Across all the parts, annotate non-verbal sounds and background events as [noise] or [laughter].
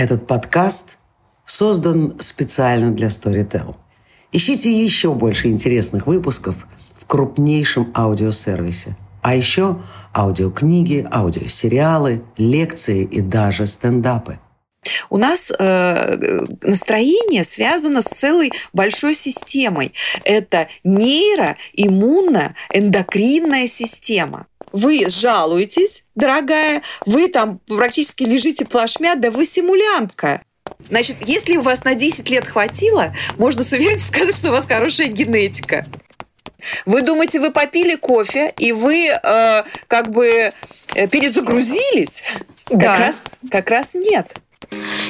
Этот подкаст создан специально для Storytel. Ищите еще больше интересных выпусков в крупнейшем аудиосервисе. А еще аудиокниги, аудиосериалы, лекции и даже стендапы. У нас э, настроение связано с целой большой системой. Это нейроиммуно-эндокринная система вы жалуетесь, дорогая, вы там практически лежите плашмя, да вы симулянтка. Значит, если у вас на 10 лет хватило, можно с уверенностью сказать, что у вас хорошая генетика. Вы думаете, вы попили кофе, и вы э, как бы э, перезагрузились? Да. Как, раз, как раз нет.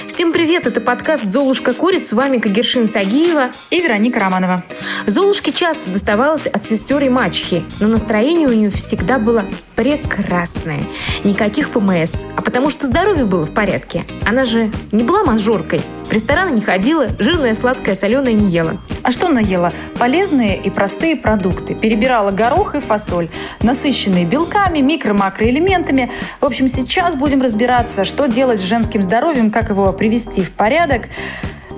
Всем привет, это подкаст «Золушка курит», с вами Кагершин Сагиева и Вероника Романова. Золушке часто доставалось от сестер и мачехи, но настроение у нее всегда было прекрасное. Никаких ПМС, а потому что здоровье было в порядке. Она же не была мажоркой, в рестораны не ходила, жирное, сладкое, соленое не ела. А что она ела? Полезные и простые продукты. Перебирала горох и фасоль, насыщенные белками, микро-макроэлементами. В общем, сейчас будем разбираться, что делать с женским здоровьем как его привести в порядок.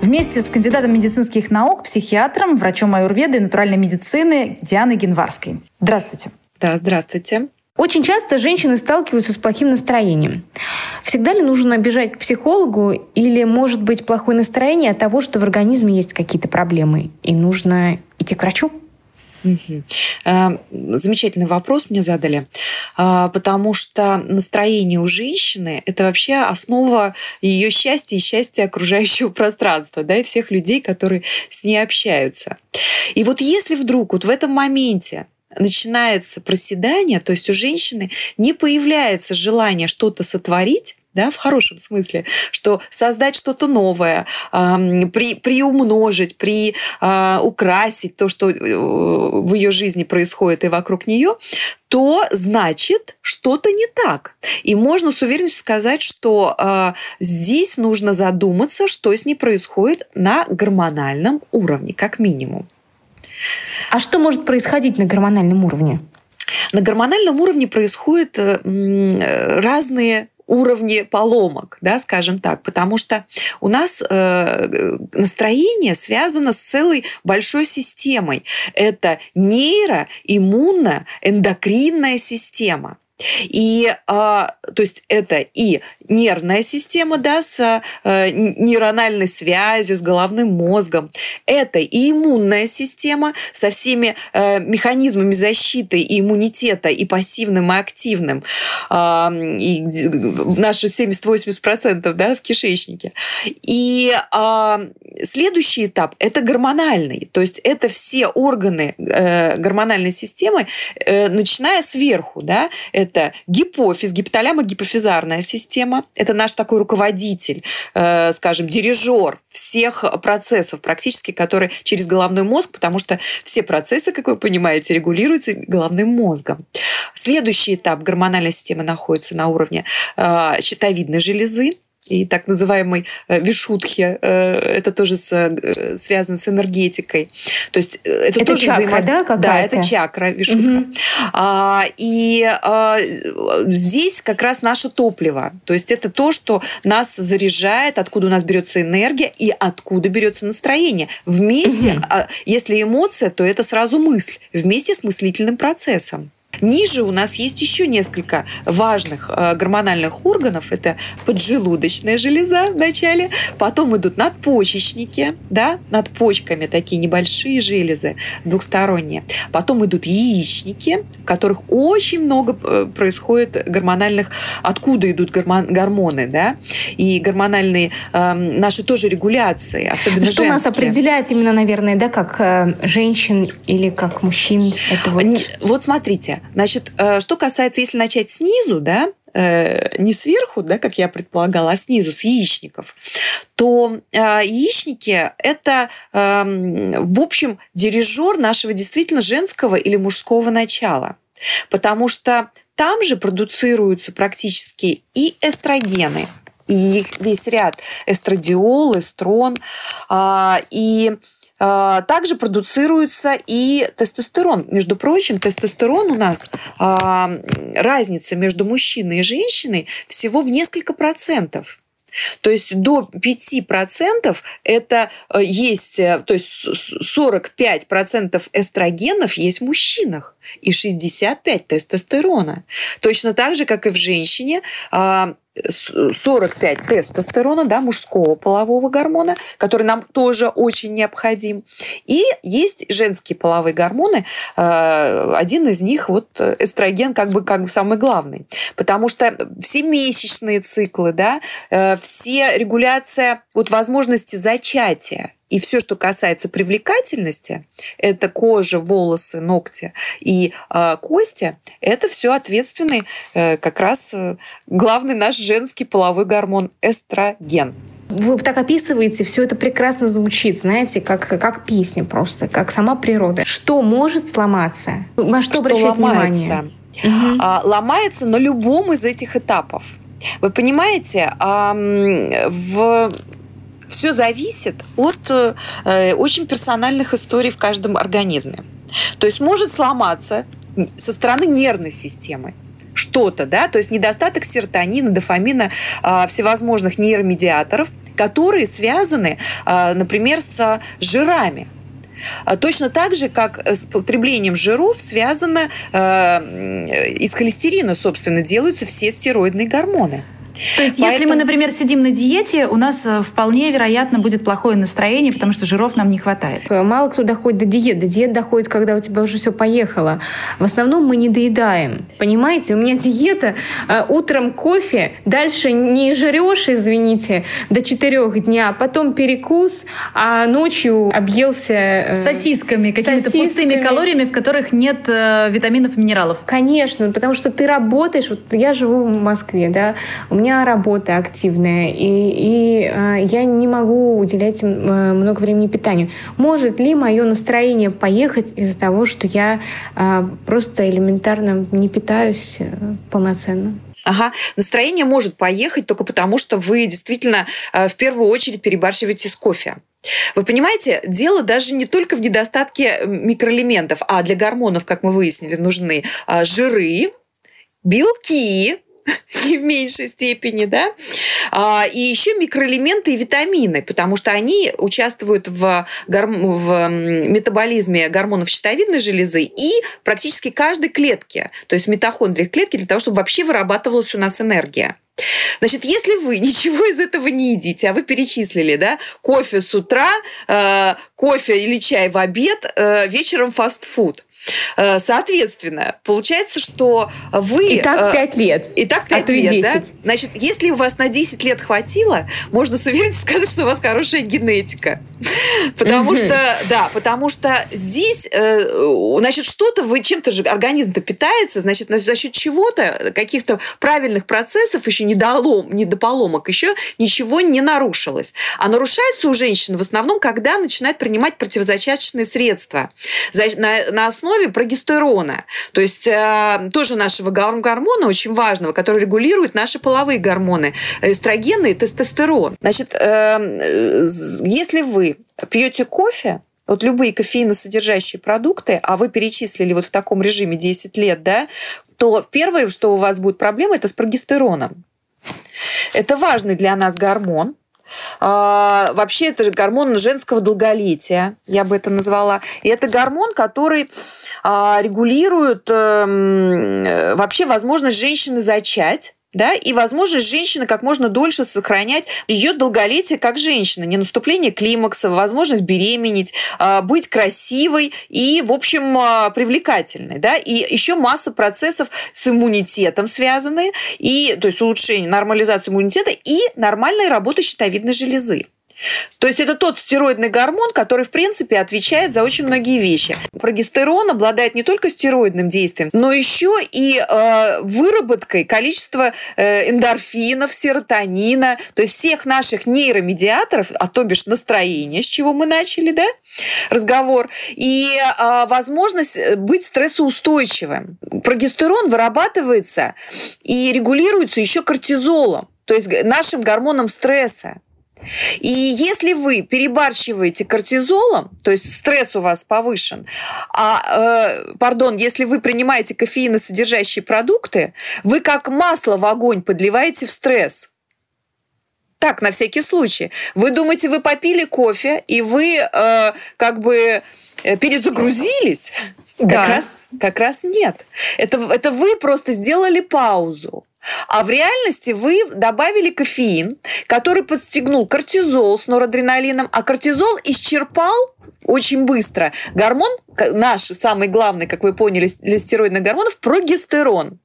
Вместе с кандидатом медицинских наук, психиатром, врачом аюрведы и натуральной медицины Дианой Генварской. Здравствуйте. Да, здравствуйте. Очень часто женщины сталкиваются с плохим настроением. Всегда ли нужно бежать к психологу или может быть плохое настроение от того, что в организме есть какие-то проблемы и нужно идти к врачу? Угу. Замечательный вопрос мне задали, а, потому что настроение у женщины – это вообще основа ее счастья и счастья окружающего [laughs] пространства, да, и всех людей, которые с ней общаются. И вот если вдруг вот в этом моменте начинается проседание, то есть у женщины не появляется желание что-то сотворить, да, в хорошем смысле, что создать что-то новое, при, приумножить, при, э, украсить то, что э, в ее жизни происходит и вокруг нее, то значит что-то не так. И можно с уверенностью сказать, что э, здесь нужно задуматься, что с ней происходит на гормональном уровне, как минимум. А что может происходить на гормональном уровне? На гормональном уровне происходят разные уровне поломок, да, скажем так, потому что у нас э, настроение связано с целой большой системой. Это нейроиммуно-эндокринная система. И, а, то есть это и нервная система, да, с э, нейрональной связью, с головным мозгом. Это и иммунная система со всеми э, механизмами защиты и иммунитета, и пассивным, и активным. Э, и наши 70-80% да, в кишечнике. И э, следующий этап – это гормональный. То есть это все органы э, гормональной системы, э, начиная сверху. Да, это гипофиз, гипоталямо-гипофизарная система. Это наш такой руководитель, э, скажем, дирижер всех процессов практически, которые через головной мозг, потому что все процессы, как вы понимаете, регулируются головным мозгом. Следующий этап гормональной системы находится на уровне э, щитовидной железы и так называемой э, вишутхи, э, это тоже с, э, связано с энергетикой. То есть это, это тоже чакра, взаимос... да, Да, это чакра, вишутха. Угу. А, и а, здесь как раз наше топливо. То есть это то, что нас заряжает, откуда у нас берется энергия и откуда берется настроение. Вместе, угу. если эмоция, то это сразу мысль, вместе с мыслительным процессом. Ниже у нас есть еще несколько важных э, гормональных органов. Это поджелудочная железа вначале, потом идут надпочечники, да, над почками такие небольшие железы двухсторонние. Потом идут яичники, в которых очень много э, происходит гормональных, откуда идут гормон, гормоны, да, и гормональные э, наши тоже регуляции, особенно Что женские. нас определяет именно, наверное, да, как э, женщин или как мужчин? Это вот... вот смотрите, Значит, э, что касается, если начать снизу, да, э, не сверху, да, как я предполагала, а снизу, с яичников, то э, яичники – это, эм, в общем, дирижер нашего действительно женского или мужского начала. Потому что там же продуцируются практически и эстрогены, и весь ряд эстрадиол, эстрон, а, и также продуцируется и тестостерон. Между прочим, тестостерон у нас а, разница между мужчиной и женщиной всего в несколько процентов. То есть до 5% это э, есть, э, то есть 45% эстрогенов есть в мужчинах и 65 тестостерона. Точно так же, как и в женщине, а, 45 тестостерона, да, мужского полового гормона, который нам тоже очень необходим. И есть женские половые гормоны. Э, один из них вот эстроген как бы, как бы самый главный. Потому что все месячные циклы, да, э, все регуляция вот возможности зачатия, и все, что касается привлекательности, это кожа, волосы, ногти и э, кости, это все ответственный э, как раз э, главный наш женский половой гормон эстроген. Вы так описываете, все это прекрасно звучит, знаете, как, как песня просто, как сама природа. Что может сломаться? На что, что ломается? Внимание? А, ломается на любом из этих этапов. Вы понимаете, в все зависит от э, очень персональных историй в каждом организме. То есть может сломаться со стороны нервной системы что-то, да, то есть недостаток серотонина, дофамина, э, всевозможных нейромедиаторов, которые связаны, э, например, с жирами. Точно так же, как с потреблением жиров связано э, из холестерина, собственно, делаются все стероидные гормоны. То есть, Поэтому... если мы, например, сидим на диете, у нас э, вполне вероятно будет плохое настроение, потому что жиров нам не хватает. Э, мало кто доходит до диет. До диет доходит, когда у тебя уже все поехало. В основном мы не доедаем. Понимаете, у меня диета э, утром кофе, дальше не жрешь, извините, до четырех дня, потом перекус, а ночью объелся... Сосисками, какими-то пустыми калориями, в которых нет витаминов и минералов. Конечно, потому что ты работаешь, вот я живу в Москве, да, у меня работа активная, и, и э, я не могу уделять э, много времени питанию. Может ли мое настроение поехать из-за того, что я э, просто элементарно не питаюсь э, полноценно? Ага, настроение может поехать только потому, что вы действительно э, в первую очередь перебарщиваете с кофе. Вы понимаете, дело даже не только в недостатке микроэлементов, а для гормонов, как мы выяснили, нужны э, жиры, белки, [laughs] не в меньшей степени, да, а, и еще микроэлементы и витамины, потому что они участвуют в, гарм... в метаболизме гормонов щитовидной железы и практически каждой клетки, то есть митохондрии клетки, для того, чтобы вообще вырабатывалась у нас энергия. Значит, если вы [laughs] ничего из этого не едите, а вы перечислили, да, кофе с утра, э, кофе или чай в обед, э, вечером фастфуд, соответственно, получается, что вы... И так 5 э, лет. И так 5 а лет, да? Значит, если у вас на 10 лет хватило, можно с уверенностью сказать, что у вас хорошая генетика. Потому что, да, потому что здесь, э, значит, что-то вы чем-то же, организм-то питается, значит, за счет чего-то, каких-то правильных процессов, еще недолом, недополомок, еще ничего не нарушилось. А нарушается у женщин в основном, когда начинает принимать противозачаточные средства на, на основе прогестерона. То есть э, тоже нашего гормона очень важного, который регулирует наши половые гормоны, эстрогены и тестостерон. Значит, э, если вы пьете кофе, вот любые кофеиносодержащие продукты, а вы перечислили вот в таком режиме 10 лет, да, то первое, что у вас будет проблема, это с прогестероном. Это важный для нас гормон, а, вообще это гормон женского долголетия, я бы это назвала. И это гормон, который а, регулирует а, вообще возможность женщины зачать да, и возможность женщины как можно дольше сохранять ее долголетие как женщина, не наступление климакса, возможность беременеть, а, быть красивой и, в общем, а, привлекательной, да, и еще масса процессов с иммунитетом связаны, и, то есть улучшение, нормализация иммунитета и нормальная работа щитовидной железы. То есть это тот стероидный гормон, который, в принципе, отвечает за очень многие вещи. Прогестерон обладает не только стероидным действием, но еще и э, выработкой количества э, эндорфинов, серотонина, то есть всех наших нейромедиаторов, а то бишь настроение, с чего мы начали, да, разговор, и э, возможность быть стрессоустойчивым. Прогестерон вырабатывается и регулируется еще кортизолом, то есть нашим гормоном стресса. И если вы перебарщиваете кортизолом, то есть стресс у вас повышен, а, э, пардон, если вы принимаете кофеиносодержащие продукты, вы как масло в огонь подливаете в стресс. Так, на всякий случай. Вы думаете, вы попили кофе, и вы э, как бы э, перезагрузились? Да. Как раз, как раз нет. Это, это вы просто сделали паузу. А в реальности вы добавили кофеин, который подстегнул кортизол с норадреналином, а кортизол исчерпал очень быстро гормон, наш самый главный, как вы поняли, из стероидных гормонов, прогестерон.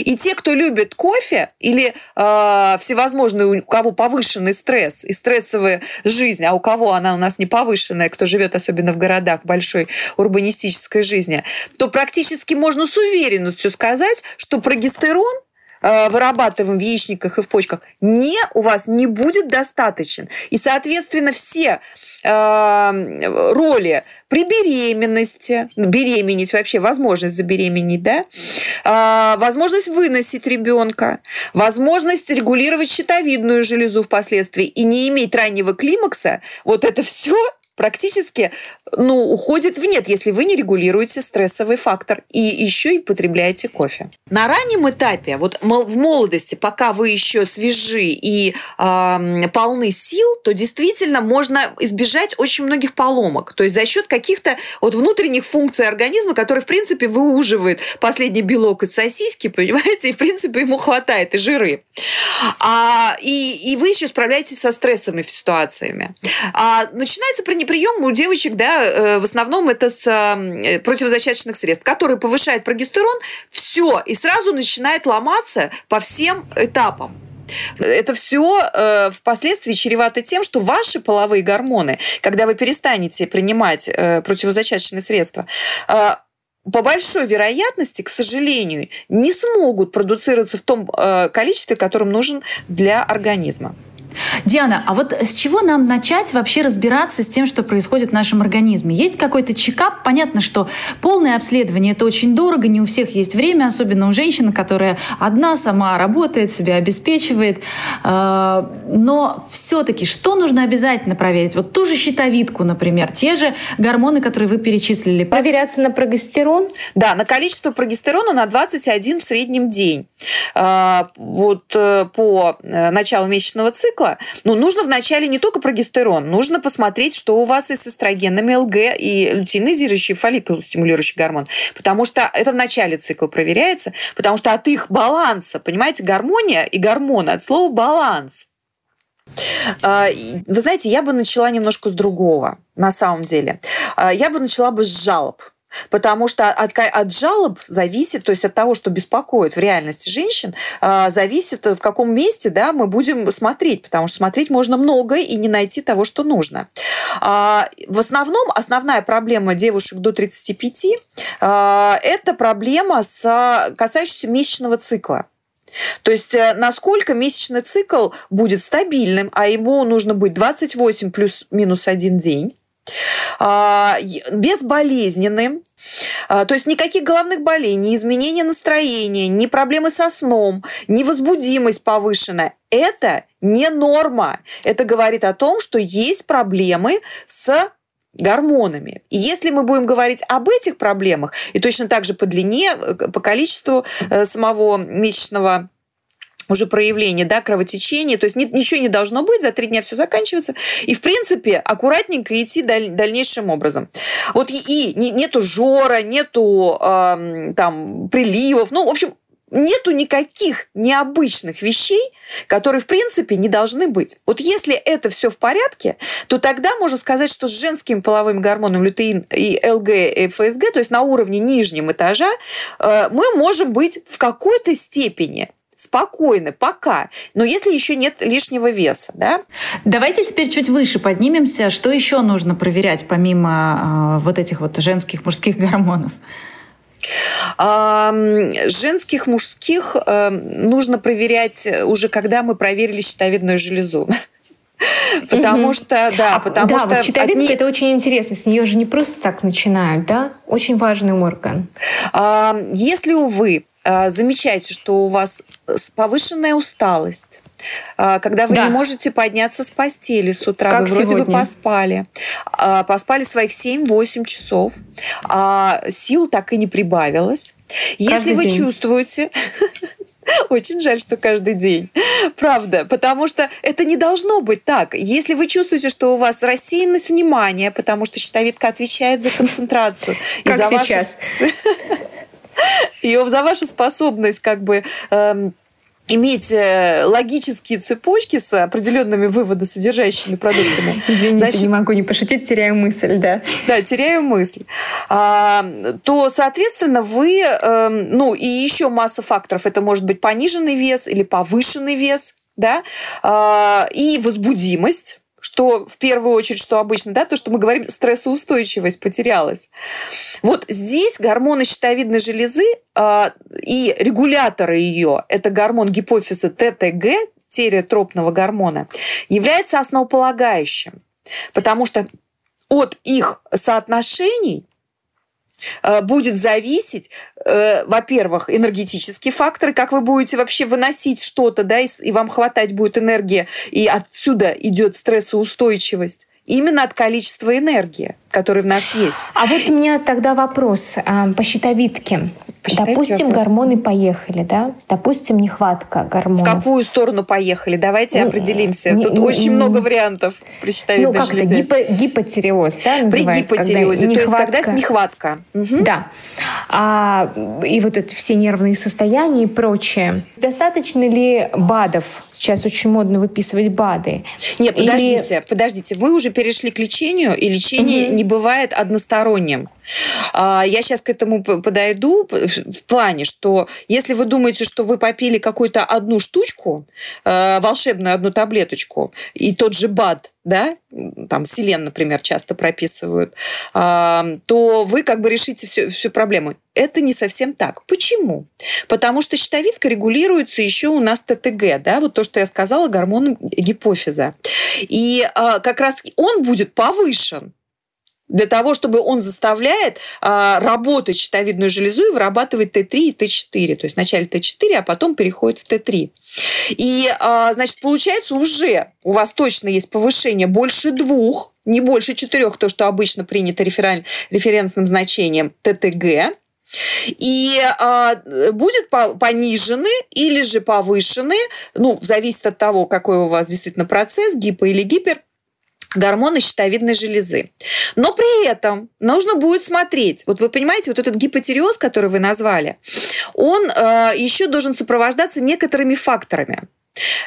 И те, кто любит кофе или э, всевозможные, у кого повышенный стресс и стрессовая жизнь, а у кого она у нас не повышенная, кто живет особенно в городах, большой урбанистической жизни, то практически можно с уверенностью сказать, что прогестерон вырабатываем в яичниках и в почках, не, у вас не будет достаточен. И, соответственно, все э, роли при беременности, беременеть вообще, возможность забеременеть, да, э, возможность выносить ребенка, возможность регулировать щитовидную железу впоследствии и не иметь раннего климакса, вот это все практически ну, уходит в нет, если вы не регулируете стрессовый фактор и еще и потребляете кофе. На раннем этапе, вот в молодости, пока вы еще свежи и э, полны сил, то действительно можно избежать очень многих поломок. То есть за счет каких-то вот внутренних функций организма, которые, в принципе, выуживает последний белок из сосиски, [laughs] понимаете, и, в принципе, ему хватает и жиры. А, и, и вы еще справляетесь со стрессовыми ситуациями. А, начинается прием у девочек, да, Э, в основном это с э, противозачаточных средств, которые повышают прогестерон, все, и сразу начинает ломаться по всем этапам. Это все э, впоследствии чревато тем, что ваши половые гормоны, когда вы перестанете принимать э, противозачаточные средства, э, по большой вероятности, к сожалению, не смогут продуцироваться в том э, количестве, которым нужен для организма. Диана, а вот с чего нам начать вообще разбираться с тем, что происходит в нашем организме? Есть какой-то чекап? Понятно, что полное обследование это очень дорого, не у всех есть время, особенно у женщин, которая одна сама работает, себя обеспечивает. А, но все-таки что нужно обязательно проверить? Вот ту же щитовидку, например, те же гормоны, которые вы перечислили. Проверяться на прогестерон? Да, на количество прогестерона на 21 в среднем день. А, вот э, по э, началу месячного цикла цикла, ну, нужно вначале не только прогестерон, нужно посмотреть, что у вас и с эстрогенами ЛГ, и лютеинизирующий, фолликул стимулирующий гормон. Потому что это в начале цикла проверяется, потому что от их баланса, понимаете, гармония и гормоны от слова баланс. А, вы знаете, я бы начала немножко с другого, на самом деле. А, я бы начала бы с жалоб. Потому что от, от жалоб зависит, то есть от того, что беспокоит в реальности женщин, а, зависит, в каком месте да, мы будем смотреть, потому что смотреть можно много и не найти того, что нужно. А, в основном основная проблема девушек до 35 а, – это проблема, с, касающаяся месячного цикла. То есть э, насколько месячный цикл будет стабильным, а ему нужно быть 28 плюс-минус один день, безболезненным, а, то есть никаких головных болей, ни изменения настроения, ни проблемы со сном, ни возбудимость повышенная. Это не норма. Это говорит о том, что есть проблемы с гормонами. И если мы будем говорить об этих проблемах, и точно так же по длине, э, по количеству э, самого месячного уже проявление, да, кровотечения, то есть ничего не должно быть, за три дня все заканчивается, и, в принципе, аккуратненько идти даль, дальнейшим образом. Вот и, и нету жора, нету э, там приливов, ну, в общем, нету никаких необычных вещей, которые, в принципе, не должны быть. Вот если это все в порядке, то тогда можно сказать, что с женскими половыми гормонами лютеин и ЛГ и ФСГ, то есть на уровне нижнем этажа, э, мы можем быть в какой-то степени спокойны пока, но если еще нет лишнего веса, да? Давайте теперь чуть выше поднимемся. Что еще нужно проверять помимо э, вот этих вот женских, мужских гормонов? женских, мужских э, нужно проверять уже, когда мы проверили щитовидную железу. [laughs] Потому что, да, а, потому да, что... Вот щитовидка одни... это очень интересно. С нее же не просто так начинают, да? Очень важный орган. Если, увы, замечаете, что у вас повышенная усталость, а, когда вы да. не можете подняться с постели с утра, как вы вроде сегодня. бы поспали, а, поспали своих 7-8 часов, а сил так и не прибавилось. Если Каждый вы день. чувствуете, [laughs] Очень жаль, что каждый день. Правда. Потому что это не должно быть так. Если вы чувствуете, что у вас рассеянность внимания, потому что щитовидка отвечает за концентрацию. Как и за сейчас. Вашу... [laughs] И за вашу способность как бы эм, иметь э, логические цепочки с определенными выводосодержащими продуктами. Извините, Значит, не могу не пошутить, теряю мысль, да. Да, теряю мысль. А, то, соответственно, вы, э, ну и еще масса факторов. Это может быть пониженный вес или повышенный вес, да, а, и возбудимость что в первую очередь, что обычно, да, то, что мы говорим, стрессоустойчивость потерялась. Вот здесь гормоны щитовидной железы э, и регуляторы ее, это гормон гипофиза ТТГ, тереотропного гормона, является основополагающим. Потому что от их соотношений будет зависеть, э, во-первых, энергетические факторы, как вы будете вообще выносить что-то, да, и вам хватать будет энергии, и отсюда идет стрессоустойчивость именно от количества энергии, которая в нас есть. А вот у меня тогда вопрос а, по щитовидке. Посчитайте Допустим, вопрос. гормоны поехали, да? Допустим, нехватка гормонов. В какую сторону поехали? Давайте ну, определимся. Не, Тут не, очень не, много вариантов при щитовидной ну, железе. Гипо, гипотереоз, да, При гипотереозе, когда то есть когда нехватка. Угу. Да. А, и вот это все нервные состояния и прочее. Достаточно ли БАДов Сейчас очень модно выписывать БАДы. Нет, подождите, Или... подождите. Мы уже перешли к лечению, и лечение угу. не бывает односторонним. А, я сейчас к этому подойду в плане, что если вы думаете, что вы попили какую-то одну штучку, э, волшебную одну таблеточку, и тот же БАД, да, там селен, например, часто прописывают, то вы как бы решите всю, всю проблему. Это не совсем так. Почему? Потому что щитовидка регулируется еще у нас ТТГ, да, вот то, что я сказала, гормоном гипофиза. И а, как раз он будет повышен для того, чтобы он заставляет а, работать щитовидную железу и вырабатывать Т3 и Т4. То есть вначале Т4, а потом переходит в Т3. И, а, значит, получается уже у вас точно есть повышение больше двух, не больше четырех, то, что обычно принято референ, референсным значением ТТГ, и а, будет понижены или же повышены, ну, зависит от того, какой у вас действительно процесс, гипо или гипер, гормоны щитовидной железы. Но при этом нужно будет смотреть, вот вы понимаете, вот этот гипотереоз, который вы назвали, он э, еще должен сопровождаться некоторыми факторами.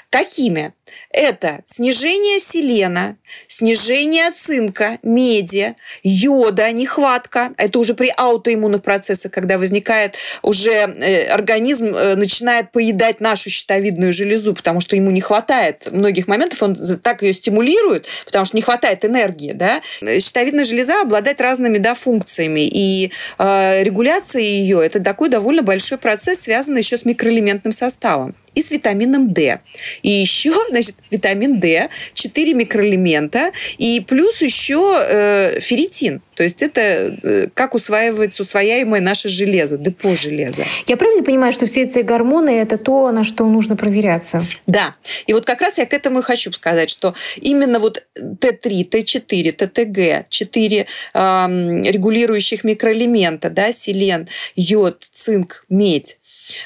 Какими? Это снижение селена, снижение цинка, меди, йода, нехватка. Это уже при аутоиммунных процессах, когда возникает уже э, организм э, начинает поедать нашу щитовидную железу, потому что ему не хватает многих моментов, он так ее стимулирует, потому что не хватает энергии. Да? Щитовидная железа обладает разными да, функциями, и э, регуляция ее – это такой довольно большой процесс, связанный еще с микроэлементным составом и с витамином D. И еще, [laughs] значит, витамин D, 4 микроэлемента, и плюс еще э, ферритин. То есть это э, как усваивается усвояемое наше железо, депо железа. Я правильно понимаю, что все эти гормоны – это то, на что нужно проверяться? Да. И вот как раз я к этому и хочу сказать, что именно вот Т3, Т4, ТТГ, 4 э, регулирующих микроэлемента, да, селен, йод, цинк, медь,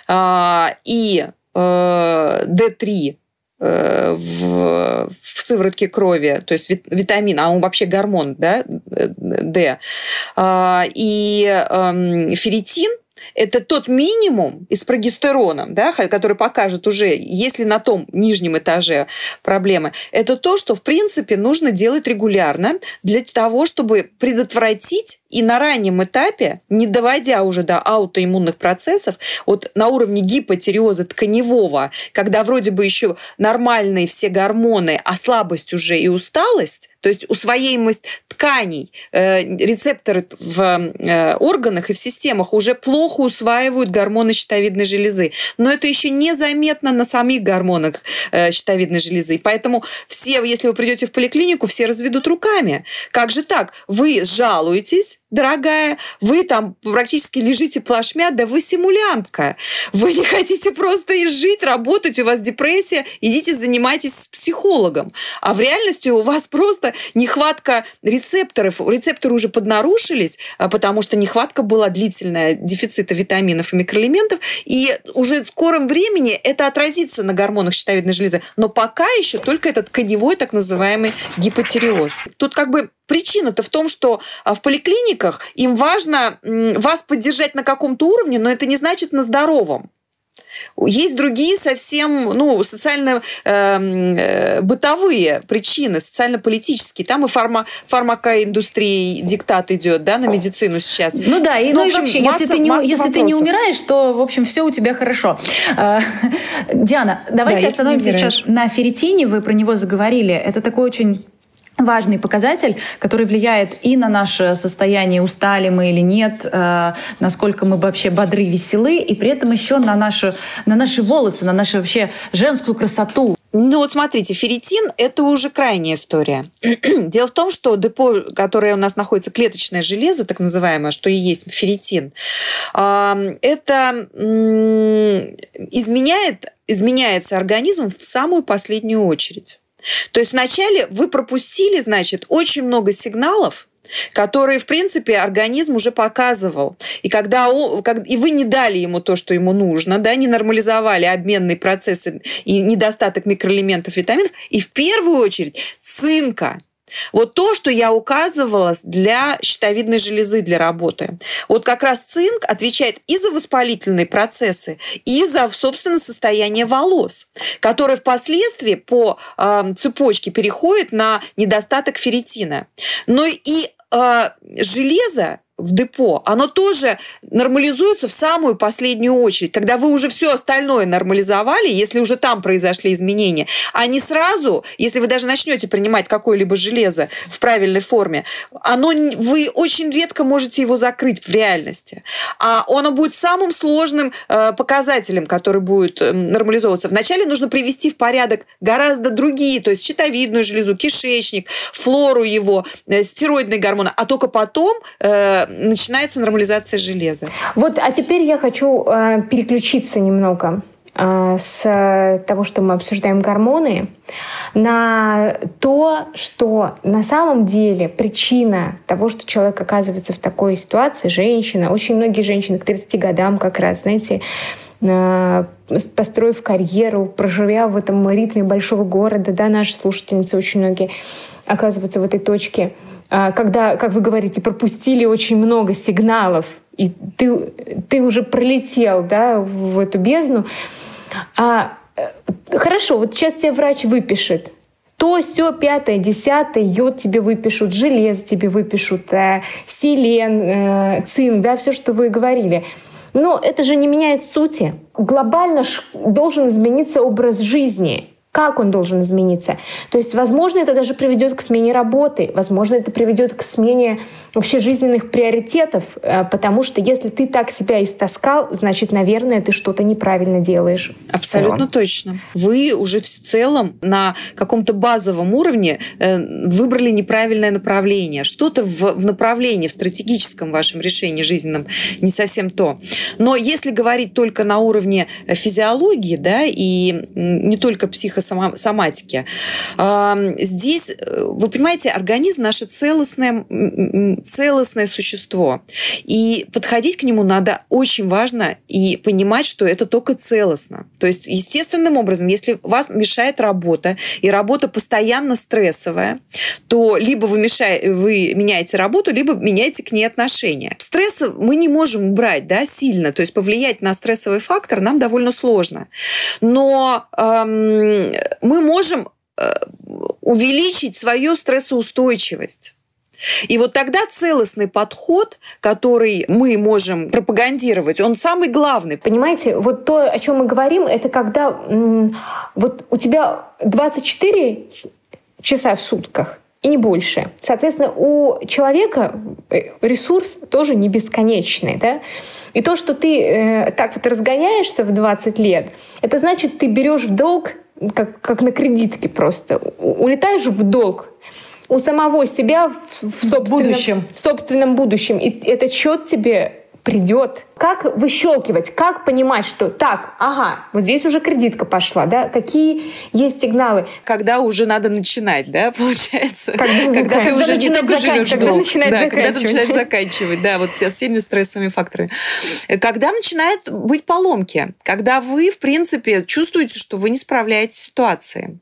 э, и D3 э, в, в сыворотке крови, то есть витамин, а он вообще гормон, да, D, а, и эм, ферритин, это тот минимум из прогестерона, да, который покажет уже, если на том нижнем этаже проблемы, это то, что, в принципе, нужно делать регулярно для того, чтобы предотвратить и на раннем этапе, не доводя уже до аутоиммунных процессов, вот на уровне гипотереоза тканевого, когда вроде бы еще нормальные все гормоны, а слабость уже и усталость, то есть усвояемость тканей, э, рецепторы в э, органах и в системах уже плохо усваивают гормоны щитовидной железы. Но это еще незаметно на самих гормонах э, щитовидной железы. Поэтому все, если вы придете в поликлинику, все разведут руками. Как же так? Вы жалуетесь, дорогая, вы там практически лежите плашмя, да вы симулянтка. Вы не хотите просто и жить, работать, у вас депрессия, идите занимайтесь с психологом. А в реальности у вас просто нехватка рецепторов. Рецепторы уже поднарушились, а, потому что нехватка была длительная дефицита витаминов и микроэлементов, и уже в скором времени это отразится на гормонах щитовидной железы. Но пока еще только этот коневой так называемый гипотереоз. Тут как бы Причина-то в том, что а, в поликлиниках им важно вас поддержать на каком-то уровне, но это не значит на здоровом. Есть другие совсем ну, социально-бытовые э, причины, социально-политические. Там и фарма, фармакоиндустрия диктат идет да, на медицину сейчас. Ну да, и, ну, и вообще, масса, если, ты не, если ты не умираешь, то, в общем, все у тебя хорошо. А, [laughs] Диана, давайте да, остановимся сейчас на ферритине. Вы про него заговорили. Это такой очень важный показатель, который влияет и на наше состояние, устали мы или нет, э, насколько мы вообще бодры, веселы, и при этом еще на наши, на наши волосы, на нашу вообще женскую красоту. Ну вот смотрите, ферритин – это уже крайняя история. [clears throat] Дело в том, что депо, которое у нас находится, клеточное железо, так называемое, что и есть ферритин, это изменяет, изменяется организм в самую последнюю очередь. То есть вначале вы пропустили, значит, очень много сигналов, которые, в принципе, организм уже показывал. И когда и вы не дали ему то, что ему нужно, да, не нормализовали обменные процессы и недостаток микроэлементов, витаминов, и в первую очередь цинка – вот то, что я указывала для щитовидной железы для работы. Вот как раз цинк отвечает и за воспалительные процессы, и за, собственно, состояние волос, которое впоследствии по э, цепочке переходит на недостаток ферритина. Но и э, железо в депо, оно тоже нормализуется в самую последнюю очередь, когда вы уже все остальное нормализовали, если уже там произошли изменения, а не сразу, если вы даже начнете принимать какое-либо железо в правильной форме, оно, вы очень редко можете его закрыть в реальности. А оно будет самым сложным э, показателем, который будет э, нормализовываться. Вначале нужно привести в порядок гораздо другие, то есть щитовидную железу, кишечник, флору его, э, стероидные гормоны, а только потом э, начинается нормализация железа. Вот, а теперь я хочу э, переключиться немного э, с того, что мы обсуждаем гормоны, на то, что на самом деле причина того, что человек оказывается в такой ситуации, женщина, очень многие женщины к 30 годам как раз, знаете, э, построив карьеру, проживя в этом ритме большого города, да, наши слушательницы очень многие оказываются в этой точке – когда, как вы говорите, пропустили очень много сигналов, и ты, ты уже пролетел да, в эту бездну. А, э, хорошо, вот сейчас тебе врач выпишет то, все, пятое, десятое, йод тебе выпишут, железо тебе выпишут, э, селен, э, цинк, да, все, что вы говорили. Но это же не меняет сути. Глобально должен измениться образ жизни. Как он должен измениться? То есть, возможно, это даже приведет к смене работы, возможно, это приведет к смене вообще жизненных приоритетов, э, потому что если ты так себя истаскал, значит, наверное, ты что-то неправильно делаешь. Абсолютно точно. Вы уже в целом на каком-то базовом уровне э, выбрали неправильное направление. Что-то в, в направлении, в стратегическом вашем решении жизненном не совсем то. Но если говорить только на уровне физиологии, да, и не только психо психосоматики. Здесь, э, вы понимаете, организм наше целостное, целостное существо. И подходить к нему надо очень важно и понимать, что это только целостно. То есть, естественным образом, если вас мешает работа, и работа постоянно стрессовая, то либо вы, мешаете, вы меняете работу, либо меняете к ней отношения. Стресс мы не можем убрать да, сильно, то есть повлиять на стрессовый фактор нам довольно сложно. Но эм, мы можем э, увеличить свою стрессоустойчивость. И вот тогда целостный подход, который мы можем пропагандировать, он самый главный. Понимаете, вот то, о чем мы говорим, это когда вот у тебя 24 часа в сутках, и не больше. Соответственно, у человека э, ресурс тоже не бесконечный. Да? И то, что ты э, так вот разгоняешься в 20 лет, это значит, ты берешь в долг как, как на кредитке просто. Улетаешь в долг. у самого себя в, в, собственном, будущем. в собственном будущем. И этот счет тебе придет. Как выщелкивать, как понимать, что так, ага, вот здесь уже кредитка пошла, да, какие есть сигналы. Когда уже надо начинать, да, [laughs] получается? Когда, когда ты уже не только живешь когда, долг, да, когда ты начинаешь заканчивать, да, вот со всеми стрессовыми факторами. Когда начинают быть поломки, когда вы, в принципе, чувствуете, что вы не справляетесь с ситуацией,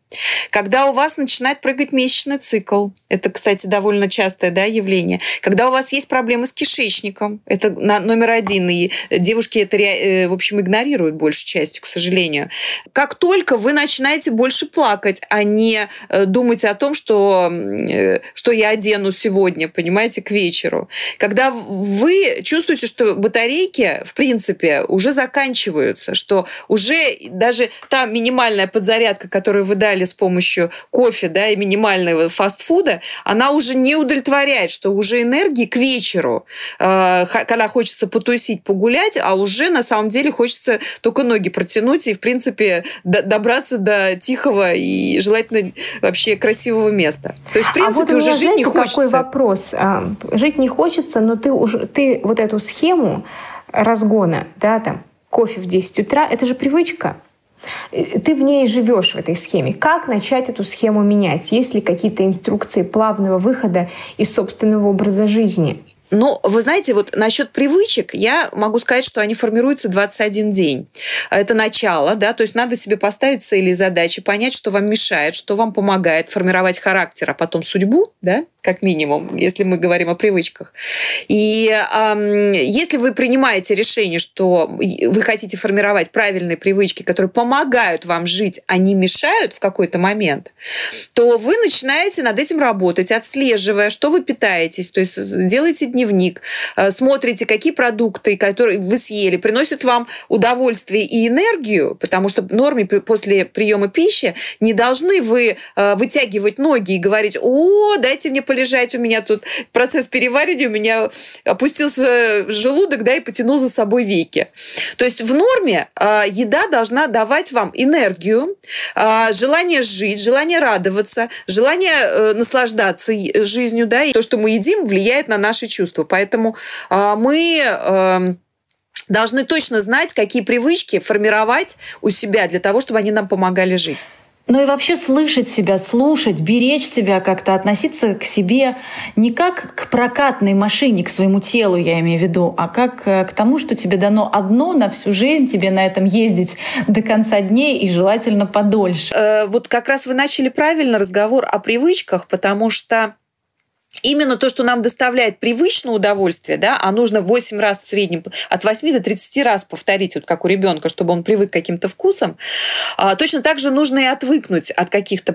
когда у вас начинает прыгать месячный цикл, это, кстати, довольно частое да, явление, когда у вас есть проблемы с кишечником, это номер один, и девушки это, э, в общем, игнорируют большей частью, к сожалению. Как только вы начинаете больше плакать, а не э, думать о том, что, э, что я одену сегодня, понимаете, к вечеру, когда вы чувствуете, что батарейки, в принципе, уже заканчиваются, что уже даже та минимальная подзарядка, которую вы дали с помощью кофе да, и минимального фастфуда, она уже не удовлетворяет, что уже энергии к вечеру, когда хочется потусить, погулять, а уже на самом деле хочется только ноги протянуть и, в принципе, добраться до тихого и желательно вообще красивого места. То есть, в принципе, а вот уже жить не хочется. какой вопрос? А, жить не хочется, но ты уже ты вот эту схему разгона, да, там, кофе в 10 утра, это же привычка. Ты в ней живешь в этой схеме. Как начать эту схему менять? Есть ли какие-то инструкции плавного выхода из собственного образа жизни? Ну, вы знаете, вот насчет привычек я могу сказать, что они формируются 21 день. Это начало, да, то есть надо себе поставить цели и задачи, понять, что вам мешает, что вам помогает формировать характер, а потом судьбу, да, как минимум, если мы говорим о привычках. И э, если вы принимаете решение, что вы хотите формировать правильные привычки, которые помогают вам жить, а не мешают в какой-то момент, то вы начинаете над этим работать, отслеживая, что вы питаетесь, то есть делаете дневник, э, смотрите, какие продукты, которые вы съели, приносят вам удовольствие и энергию, потому что норме после приема пищи не должны вы э, вытягивать ноги и говорить, о, дайте мне полежать, у меня тут процесс переваривания, у меня опустился желудок, да, и потянул за собой веки. То есть в норме э, еда должна давать вам энергию, желание жить, желание радоваться, желание наслаждаться жизнью, да, и то, что мы едим, влияет на наши чувства. Поэтому э, мы э, должны точно знать, какие привычки формировать у себя для того, чтобы они нам помогали жить. Ну и вообще слышать себя, слушать, беречь себя как-то, относиться к себе не как к прокатной машине, к своему телу, я имею в виду, а как э, к тому, что тебе дано одно на всю жизнь, тебе на этом ездить до конца дней и желательно подольше. Э, вот как раз вы начали правильно разговор о привычках, потому что именно то, что нам доставляет привычное удовольствие, да, а нужно 8 раз в среднем, от 8 до 30 раз повторить, вот как у ребенка, чтобы он привык к каким-то вкусам, а, точно так же нужно и отвыкнуть от каких-то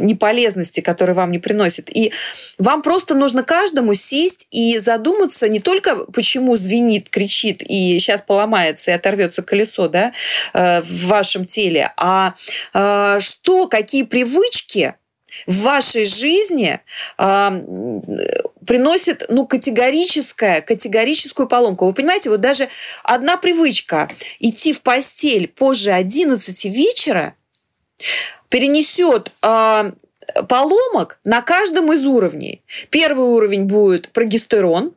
неполезностей, которые вам не приносят. И вам просто нужно каждому сесть и задуматься не только, почему звенит, кричит, и сейчас поломается и оторвется колесо да, э, в вашем теле, а э, что, какие привычки в вашей жизни э, приносит ну, категорическое, категорическую поломку. Вы понимаете, вот даже одна привычка идти в постель позже 11 вечера перенесет э, поломок на каждом из уровней. Первый уровень будет прогестерон,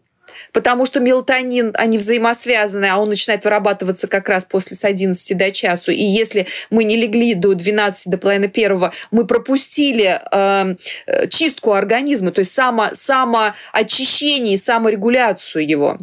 потому что мелатонин, они взаимосвязаны, а он начинает вырабатываться как раз после с 11 до часу. И если мы не легли до 12, до половины первого, мы пропустили эм, э, чистку организма, то есть само, самоочищение, саморегуляцию его.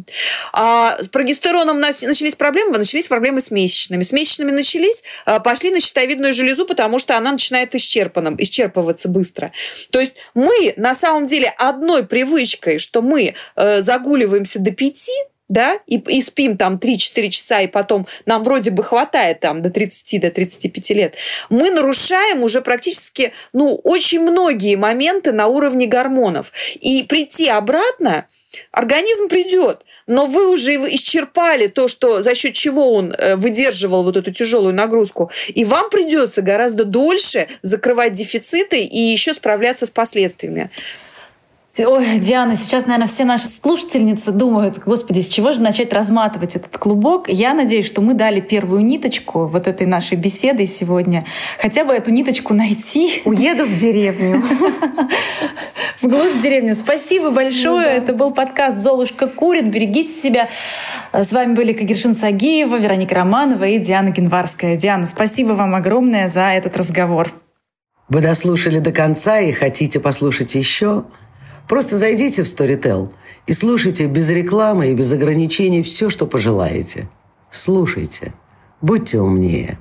А с прогестероном начались проблемы, начались проблемы с месячными. С месячными начались, э, пошли на щитовидную железу, потому что она начинает исчерпанным, исчерпываться быстро. То есть мы на самом деле одной привычкой, что мы э, загуливаем высиживаемся до пяти, да, и, и спим там 3-4 часа, и потом нам вроде бы хватает там до 30, до 35 лет, мы нарушаем уже практически, ну, очень многие моменты на уровне гормонов. И прийти обратно, организм придет, но вы уже исчерпали то, что за счет чего он э, выдерживал вот эту тяжелую нагрузку, и вам придется гораздо дольше закрывать дефициты и еще справляться с последствиями. Ой, Диана, сейчас, наверное, все наши слушательницы думают, господи, с чего же начать разматывать этот клубок? Я надеюсь, что мы дали первую ниточку вот этой нашей беседы сегодня. Хотя бы эту ниточку найти. Уеду в деревню. [laughs] Вглубь деревню. Спасибо большое. Ну. Это был подкаст «Золушка курит». Берегите себя. С вами были Кагершин Сагиева, Вероника Романова и Диана Генварская. Диана, спасибо вам огромное за этот разговор. Вы дослушали до конца и хотите послушать еще? Просто зайдите в Storytel и слушайте без рекламы и без ограничений все, что пожелаете. Слушайте. Будьте умнее.